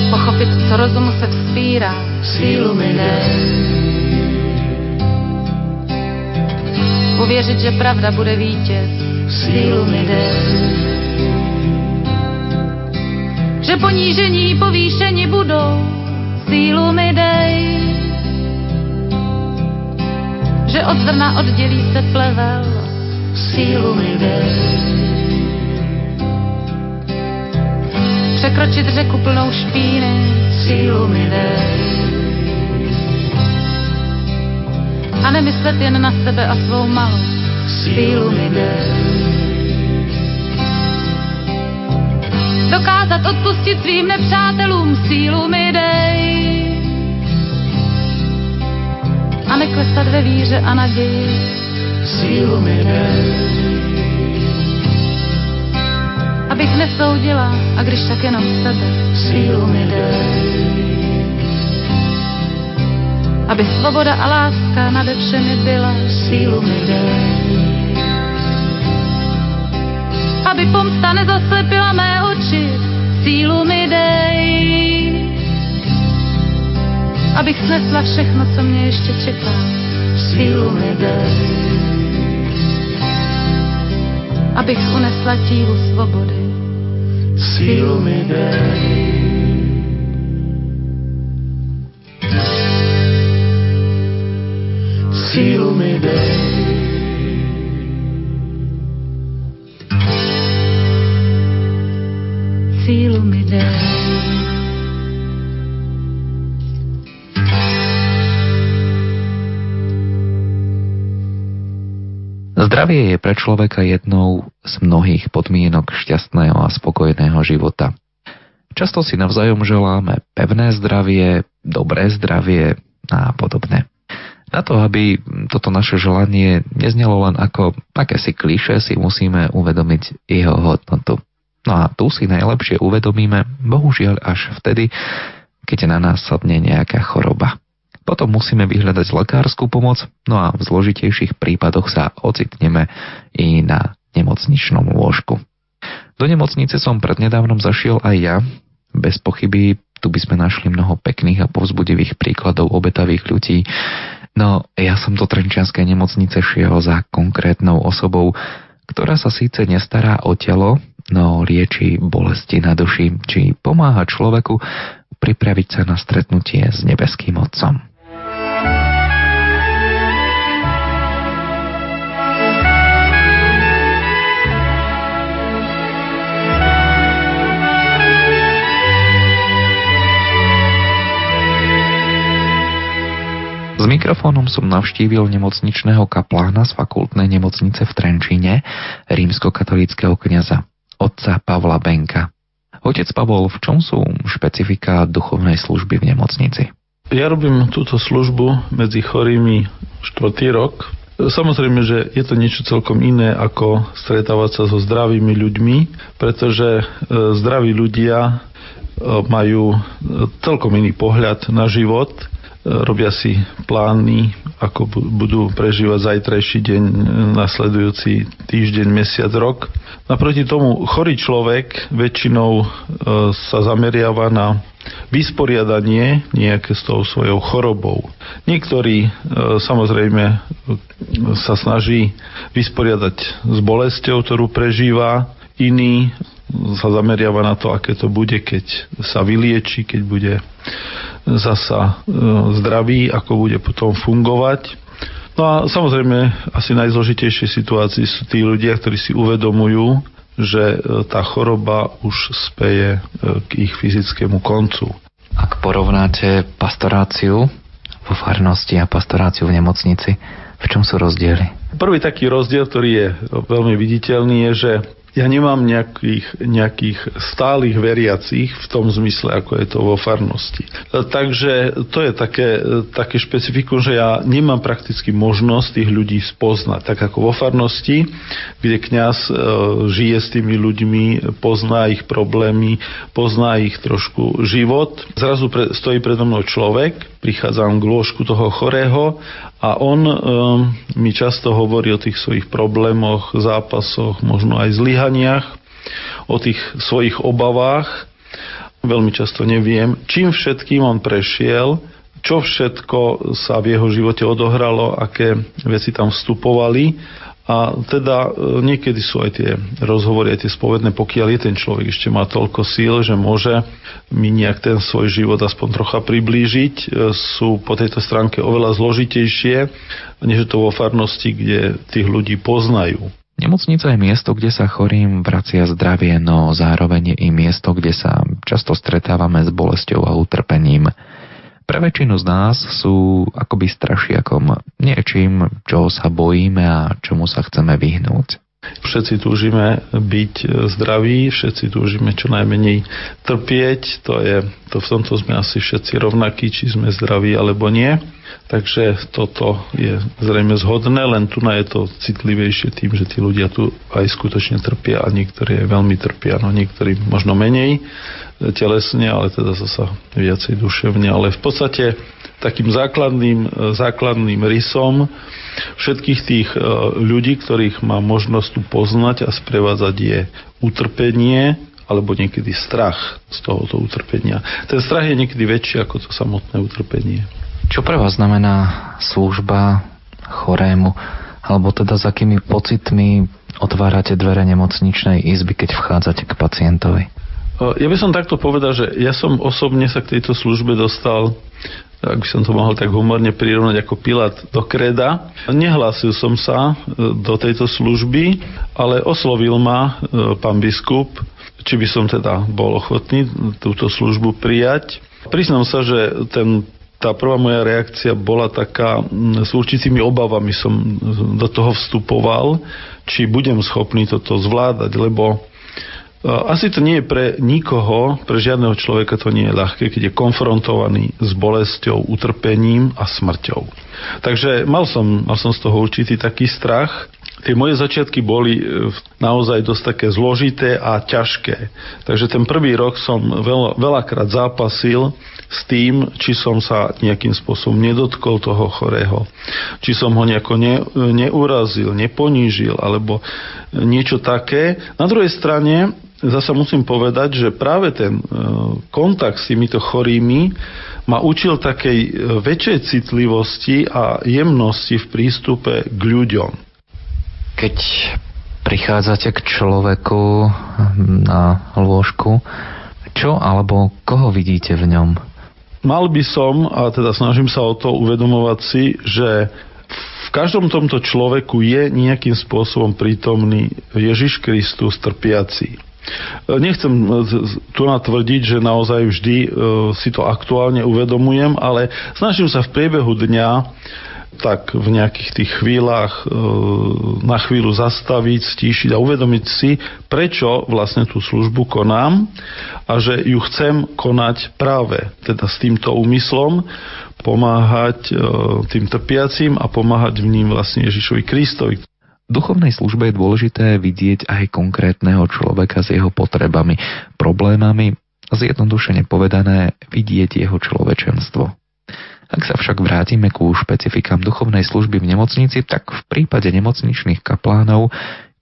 S13: Pochopit, co rozumu se vzpírá, sílu Uvěřit, že pravda bude vítěz, sílu mi dej. Že ponížení povýšení budou, sílu mi dej. Že od zrna oddělí se plevel, sílu mi dej. Překročit řeku plnou špíny, sílu mi dej a nemyslet jen na sebe a svou malou sílu mi dej. Dokázat odpustit svým nepřátelům sílu mi dej. A neklesat ve víře a naději sílu mi dej. Abych nesoudila a když tak jenom sebe sílu mi dej aby svoboda a láska nade všemi byla, sílu mi dej. Aby pomsta nezaslepila mé oči, sílu mi dej. Abych snesla všechno, co mě ještě čeká, sílu mi dej. Abych unesla tílu svobody, sílu mi dej. Sílu mi dej. Sílu mi dej.
S2: Zdravie je pre človeka jednou z mnohých podmienok šťastného a spokojného života. Často si navzájom želáme pevné zdravie, dobré zdravie a podobne. Na to, aby toto naše želanie neznelo len ako akési kliše, si musíme uvedomiť jeho hodnotu. No a tu si najlepšie uvedomíme, bohužiaľ až vtedy, keď na nás sadne nejaká choroba. Potom musíme vyhľadať lekárskú pomoc, no a v zložitejších prípadoch sa ocitneme i na nemocničnom lôžku. Do nemocnice som prednedávnom zašiel aj ja. Bez pochyby tu by sme našli mnoho pekných a povzbudivých príkladov obetavých ľudí. No ja som do Trenčianskej nemocnice šiel za konkrétnou osobou, ktorá sa síce nestará o telo, no lieči bolesti na duši, či pomáha človeku pripraviť sa na stretnutie s nebeským Otcom. Som navštívil nemocničného kaplána z fakultnej nemocnice v Trenčíne, rímskokatolického kniaza, otca Pavla Benka. Otec Pavol, v čom sú špecifika duchovnej služby v nemocnici?
S14: Ja robím túto službu medzi chorými štvrtý rok. Samozrejme, že je to niečo celkom iné, ako stretávať sa so zdravými ľuďmi, pretože e, zdraví ľudia e, majú e, celkom iný pohľad na život robia si plány, ako budú prežívať zajtrajší deň, nasledujúci týždeň, mesiac, rok. Naproti tomu chorý človek väčšinou e, sa zameriava na vysporiadanie nejaké s tou svojou chorobou. Niektorí e, samozrejme sa snaží vysporiadať s bolesťou, ktorú prežíva, iný sa zameriava na to, aké to bude, keď sa vylieči, keď bude zasa e, zdravý, ako bude potom fungovať. No a samozrejme, asi najzložitejšie situácii sú tí ľudia, ktorí si uvedomujú, že e, tá choroba už speje e, k ich fyzickému koncu.
S2: Ak porovnáte pastoráciu vo farnosti a pastoráciu v nemocnici, v čom sú rozdiely?
S14: Prvý taký rozdiel, ktorý je veľmi viditeľný, je, že ja nemám nejakých, nejakých stálych veriacich v tom zmysle, ako je to vo farnosti. Takže to je také, také špecifikum, že ja nemám prakticky možnosť tých ľudí spoznať. Tak ako vo farnosti, kde kňaz e, žije s tými ľuďmi, pozná ich problémy, pozná ich trošku život. Zrazu pre, stojí predo mnou človek, prichádzam k lôžku toho chorého a on um, mi často hovorí o tých svojich problémoch, zápasoch, možno aj zlyhaniach, o tých svojich obavách. Veľmi často neviem, čím všetkým on prešiel, čo všetko sa v jeho živote odohralo, aké veci tam vstupovali a teda e, niekedy sú aj tie rozhovory, aj tie spovedné, pokiaľ je ten človek ešte má toľko síl, že môže mi nejak ten svoj život aspoň trocha priblížiť, e, sú po tejto stránke oveľa zložitejšie, než to vo farnosti, kde tých ľudí poznajú.
S2: Nemocnica je miesto, kde sa chorým vracia zdravie, no zároveň je i miesto, kde sa často stretávame s bolesťou a utrpením. Pre väčšinu z nás sú akoby strašiakom, niečím, čo sa bojíme a čomu sa chceme vyhnúť.
S14: Všetci túžime byť zdraví, všetci túžime čo najmenej trpieť, to je, to v tomto sme asi všetci rovnakí, či sme zdraví alebo nie. Takže toto je zrejme zhodné, len tu na je to citlivejšie tým, že tí ľudia tu aj skutočne trpia a niektorí veľmi trpia, no niektorí možno menej telesne, ale teda zasa viacej duševne. Ale v podstate takým základným, základným rysom všetkých tých e, ľudí, ktorých má možnosť tu poznať a sprevádzať je utrpenie alebo niekedy strach z tohoto utrpenia. Ten strach je niekedy väčší ako to samotné utrpenie.
S2: Čo pre vás znamená služba chorému, alebo teda s akými pocitmi otvárate dvere nemocničnej izby, keď vchádzate k pacientovi?
S14: Ja by som takto povedal, že ja som osobne sa k tejto službe dostal ak by som to mohol tak humorne prirovnať ako Pilát do kreda. Nehlásil som sa e, do tejto služby, ale oslovil ma e, pán biskup, či by som teda bol ochotný túto službu prijať. Priznám sa, že ten tá prvá moja reakcia bola taká, s určitými obavami som do toho vstupoval, či budem schopný toto zvládať, lebo asi to nie je pre nikoho, pre žiadneho človeka to nie je ľahké, keď je konfrontovaný s bolesťou, utrpením a smrťou. Takže mal som, mal som z toho určitý taký strach, tie moje začiatky boli e, naozaj dosť také zložité a ťažké. Takže ten prvý rok som veľa, veľakrát zápasil s tým, či som sa nejakým spôsobom nedotkol toho chorého, či som ho nejako ne, neurazil, neponížil, alebo niečo také. Na druhej strane zasa musím povedať, že práve ten e, kontakt s týmito chorými ma učil takej e, väčšej citlivosti a jemnosti v prístupe k ľuďom.
S2: Keď prichádzate k človeku na lôžku, čo alebo koho vidíte v ňom?
S14: Mal by som, a teda snažím sa o to uvedomovať si, že v každom tomto človeku je nejakým spôsobom prítomný Ježiš Kristus trpiaci. Nechcem tu natvrdiť, že naozaj vždy e, si to aktuálne uvedomujem, ale snažím sa v priebehu dňa tak v nejakých tých chvíľach e, na chvíľu zastaviť, stíšiť a uvedomiť si, prečo vlastne tú službu konám a že ju chcem konať práve teda s týmto úmyslom pomáhať e, tým trpiacim a pomáhať v ním vlastne Ježišovi Kristovi.
S2: V duchovnej službe je dôležité vidieť aj konkrétneho človeka s jeho potrebami, problémami a zjednodušene povedané vidieť jeho človečenstvo. Ak sa však vrátime ku špecifikám duchovnej služby v nemocnici, tak v prípade nemocničných kaplánov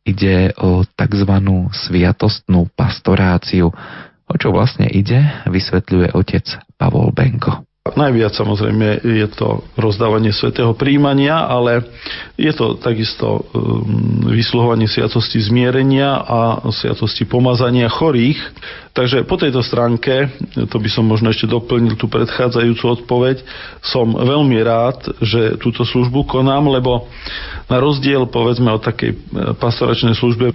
S2: ide o tzv. sviatostnú pastoráciu. O čo vlastne ide, vysvetľuje otec Pavol Benko.
S14: Najviac samozrejme je to rozdávanie svetého príjmania, ale je to takisto um, vysluhovanie sviatosti zmierenia a sviatosti pomazania chorých. Takže po tejto stránke, to by som možno ešte doplnil tú predchádzajúcu odpoveď, som veľmi rád, že túto službu konám, lebo na rozdiel povedzme o takej e, pastoračnej službe,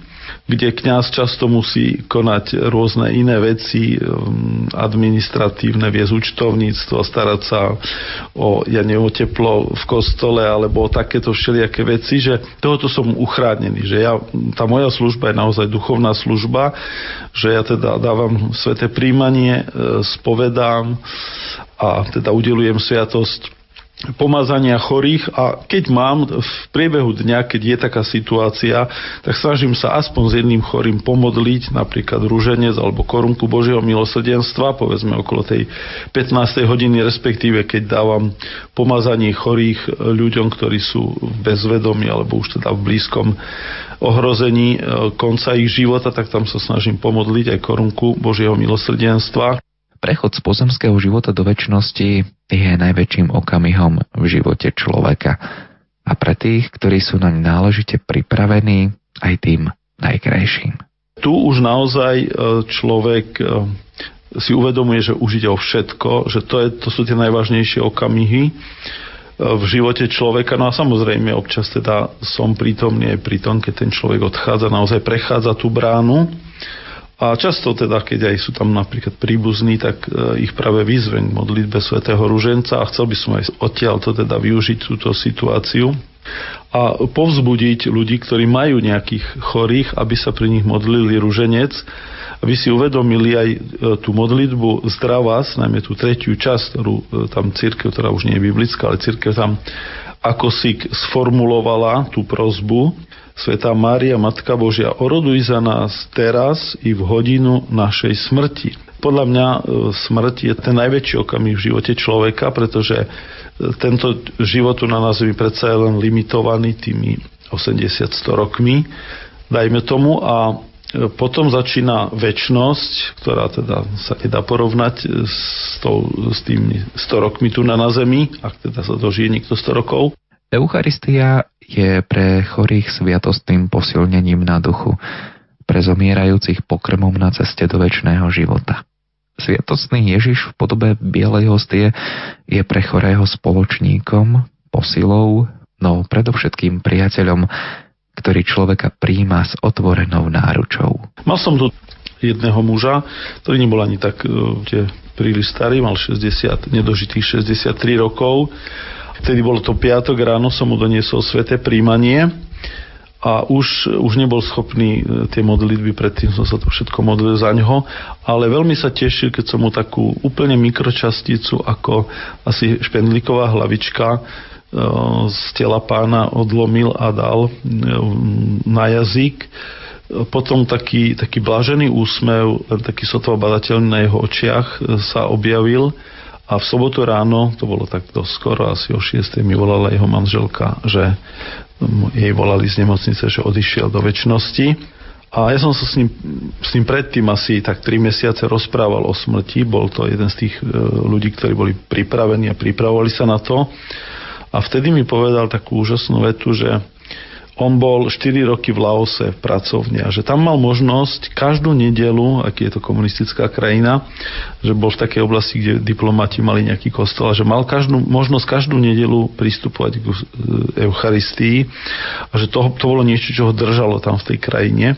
S14: kde kňaz často musí konať rôzne iné veci, um, administratívne, viesť účtovníctvo, starať sa o, ja neviem, o teplo v kostole alebo o takéto všelijaké veci, že tohoto som uchránený, že ja, tá moja služba je naozaj duchovná služba, že ja teda dávam sveté príjmanie, e, spovedám a teda udelujem sviatosť pomazania chorých a keď mám v priebehu dňa, keď je taká situácia, tak snažím sa aspoň s jedným chorým pomodliť, napríklad rúženec alebo korunku Božieho milosrdenstva, povedzme okolo tej 15. hodiny, respektíve keď dávam pomazanie chorých ľuďom, ktorí sú v bezvedomí alebo už teda v blízkom ohrození e, konca ich života, tak tam sa snažím pomodliť aj korunku Božieho milosrdenstva.
S2: Prechod z pozemského života do väčšnosti je najväčším okamihom v živote človeka a pre tých, ktorí sú naň náležite pripravení, aj tým najkrajším.
S14: Tu už naozaj e, človek e, si uvedomuje, že už ide o všetko, že to, je, to sú tie najvážnejšie okamihy e, v živote človeka. No a samozrejme občas teda som prítomný aj pri tom, keď ten človek odchádza, naozaj prechádza tú bránu a často teda, keď aj sú tam napríklad príbuzní, tak e, ich práve vyzveň k modlitbe svätého Ruženca a chcel by som aj odtiaľ to teda využiť túto situáciu a povzbudiť ľudí, ktorí majú nejakých chorých, aby sa pri nich modlili. Ruženec, aby si uvedomili aj e, tú modlitbu zdravás, najmä tú tretiu časť, ktorú e, tam církev, ktorá už nie je biblická, ale církev tam ako si sformulovala tú prozbu, Svetá Mária, Matka Božia, oroduj za nás teraz i v hodinu našej smrti. Podľa mňa e, smrť je ten najväčší okamih v živote človeka, pretože e, tento život tu na nás je predsa len limitovaný tými 80-100 rokmi, dajme tomu, a e, potom začína väčnosť, ktorá teda sa nedá porovnať s, tou, s tými 100 rokmi tu na, na Zemi, ak teda sa dožije niekto 100 rokov.
S2: Eucharistia je pre chorých sviatostným posilnením na duchu, pre zomierajúcich pokrmom na ceste do väčšného života. Sviatostný Ježiš v podobe bielej hostie je pre chorého spoločníkom, posilou, no predovšetkým priateľom, ktorý človeka príjma s otvorenou náručou.
S14: Mal som tu jedného muža, ktorý nebol ani tak uh, príliš starý, mal 60, nedožitých 63 rokov Vtedy bolo to piatok ráno, som mu doniesol sveté príjmanie a už, už nebol schopný e, tie modlitby, predtým som sa to všetko modlil za ňo, ale veľmi sa tešil, keď som mu takú úplne mikročasticu ako asi špendlíková hlavička z tela pána odlomil a dal na jazyk. Potom taký, taký blažený úsmev, taký sotva badateľný na jeho očiach sa objavil a v sobotu ráno, to bolo tak dosť skoro, asi o 6. mi volala jeho manželka, že jej volali z nemocnice, že odišiel do väčšnosti. A ja som sa s ním, s ním predtým asi tak 3 mesiace rozprával o smrti. Bol to jeden z tých e, ľudí, ktorí boli pripravení a pripravovali sa na to. A vtedy mi povedal takú úžasnú vetu, že on bol 4 roky v Laose v pracovne a že tam mal možnosť každú nedelu, aký je to komunistická krajina, že bol v takej oblasti, kde diplomati mali nejaký kostol a že mal každú, možnosť každú nedelu pristupovať k e, Eucharistii a že to, to bolo niečo, čo ho držalo tam v tej krajine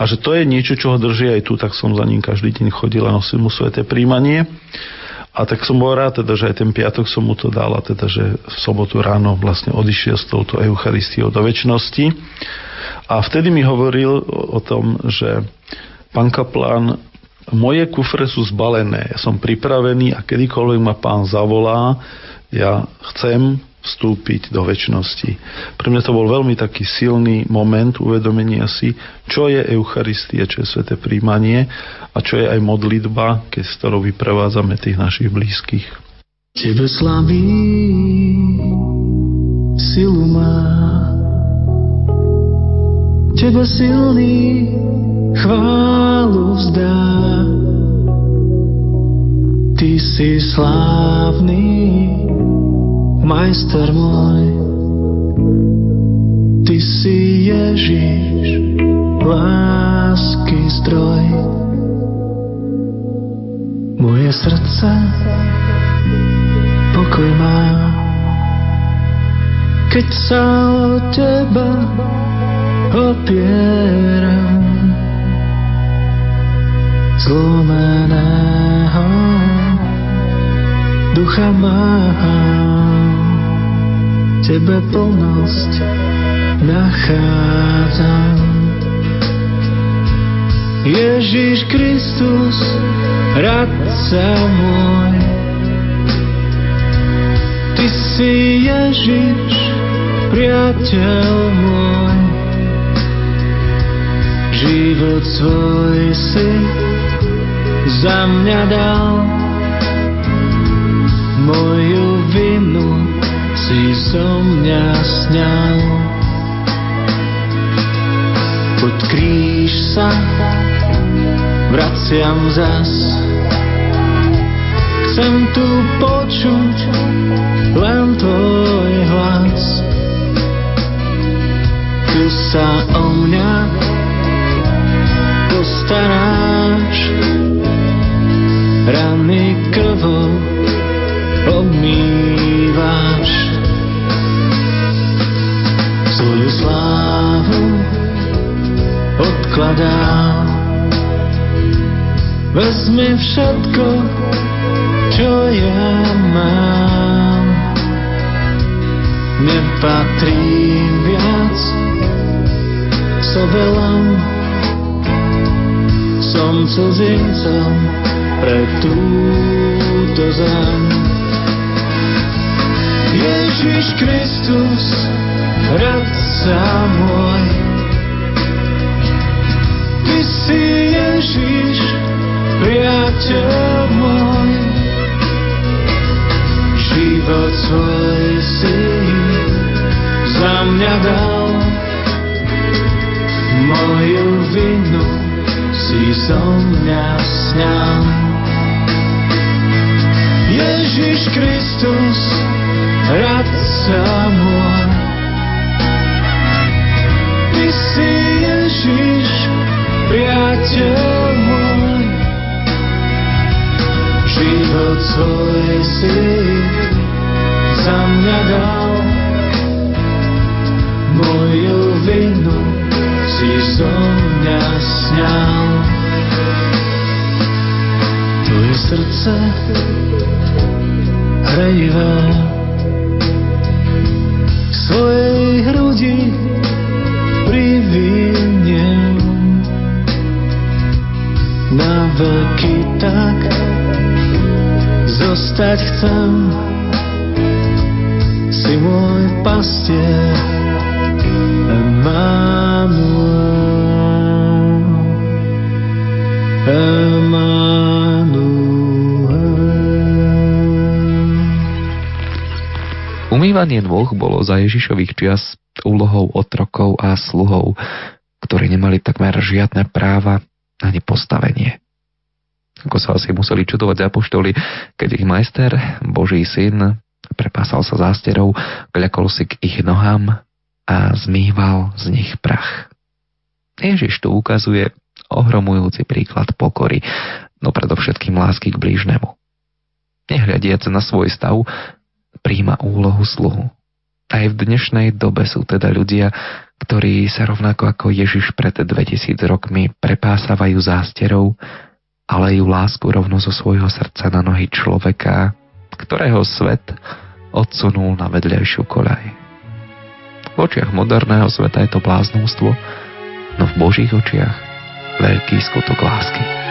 S14: a že to je niečo, čo ho drží aj tu, tak som za ním každý deň chodil a nosil mu sveté príjmanie. A tak som bol rád, teda, že aj ten piatok som mu to dal a teda, že v sobotu ráno vlastne odišiel s touto Eucharistiou do väčšnosti. A vtedy mi hovoril o tom, že pán Kaplan, moje kufre sú zbalené, ja som pripravený a kedykoľvek ma pán zavolá, ja chcem vstúpiť do väčšnosti. Pre mňa to bol veľmi taký silný moment uvedomenia si, čo je Eucharistie, čo je sveté príjmanie a čo je aj modlitba, keď s ktorou vyprevádzame tých našich blízkych.
S15: Tebe slaví silu má Tebe silný chválu vzdá Ty si slávny majster môj. Ty si Ježiš, lásky zdroj. Moje srdce pokoj má, keď sa o teba opieram. Zlomeného ducha mám Tebe plnosť nachádzam. Ježiš Kristus, radca môj. Ty si Ježiš, priateľ môj. Život svoj si za mňa dal. Moju vinu si so mňa sňal. Pod kríž sa vraciam zas. Chcem tu počuť len tvoj hlas. Tu sa o mňa postaráš, rany krvou obmývaš svoju slávu odkladám. Vezmi všetko, čo ja mám. Nepatrím viac sobe len. Som cudzincom pre túto zem. Ježiš Kristus, radca môj. Ty si Ježiš, priateľ môj. Život svoj si za mňa dal. Moju vinu si zo mňa sňal. Ježiš Kristus, radca môj. Srdce. Hrejivé svojej hrudi priviniem. Na veky tak s si môj pastier,
S2: Umývanie nôh bolo za Ježišových čias úlohou otrokov a sluhov, ktorí nemali takmer žiadne práva ani postavenie. Ako sa asi museli čudovať apoštoli, keď ich majster, Boží syn, prepásal sa zásterou, kľakol si k ich nohám a zmýval z nich prach. Ježiš tu ukazuje ohromujúci príklad pokory, no predovšetkým lásky k blížnemu. Nehľadiac na svoj stav, príjma úlohu sluhu. Aj v dnešnej dobe sú teda ľudia, ktorí sa rovnako ako Ježiš pred 2000 rokmi prepásávajú zásterou, ale ju lásku rovno zo svojho srdca na nohy človeka, ktorého svet odsunul na vedľajšiu koľaj. V očiach moderného sveta je to bláznostvo, no v Božích očiach veľký skutok lásky.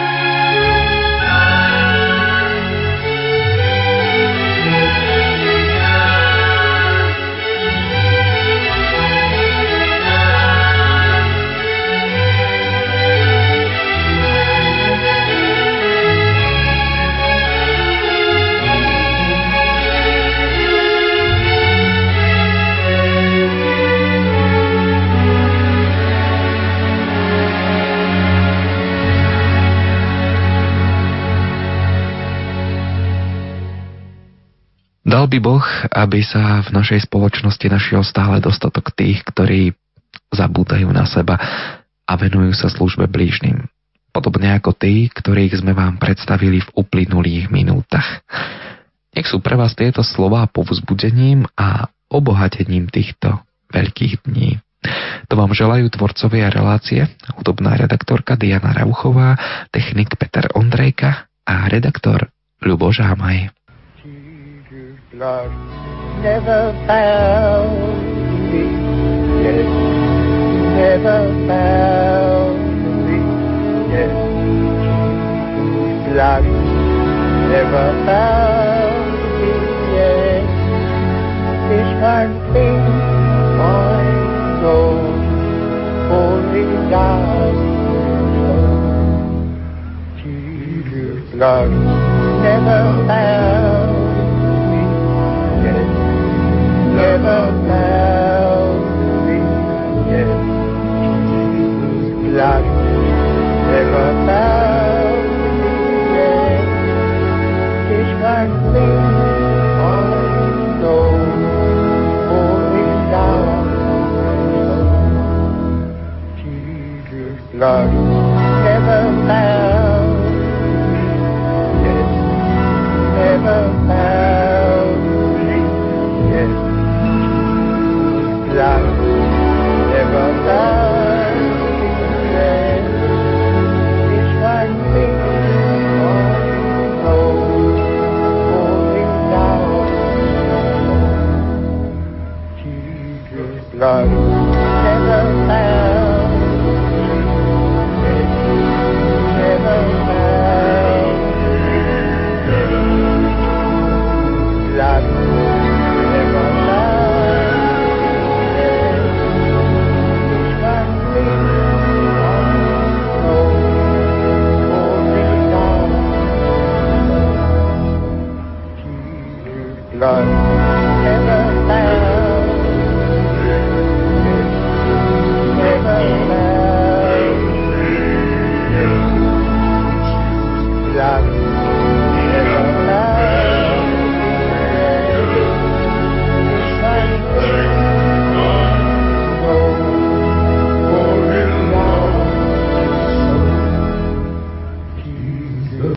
S2: Dal by Boh, aby sa v našej spoločnosti našiel stále dostatok tých, ktorí zabúdajú na seba a venujú sa službe blížnym. Podobne ako tí, ktorých sme vám predstavili v uplynulých minútach. Nech sú pre vás tieto slova povzbudením a obohatením týchto veľkých dní. To vám želajú tvorcovia relácie, hudobná redaktorka Diana Rauchová, technik Peter Ondrejka a redaktor Ľuboš Hamaj.
S16: Love never found me yet. Never found me yet. Love never found me yet. This one thing I know, knows. Jesus' love never found never found me yet. Blood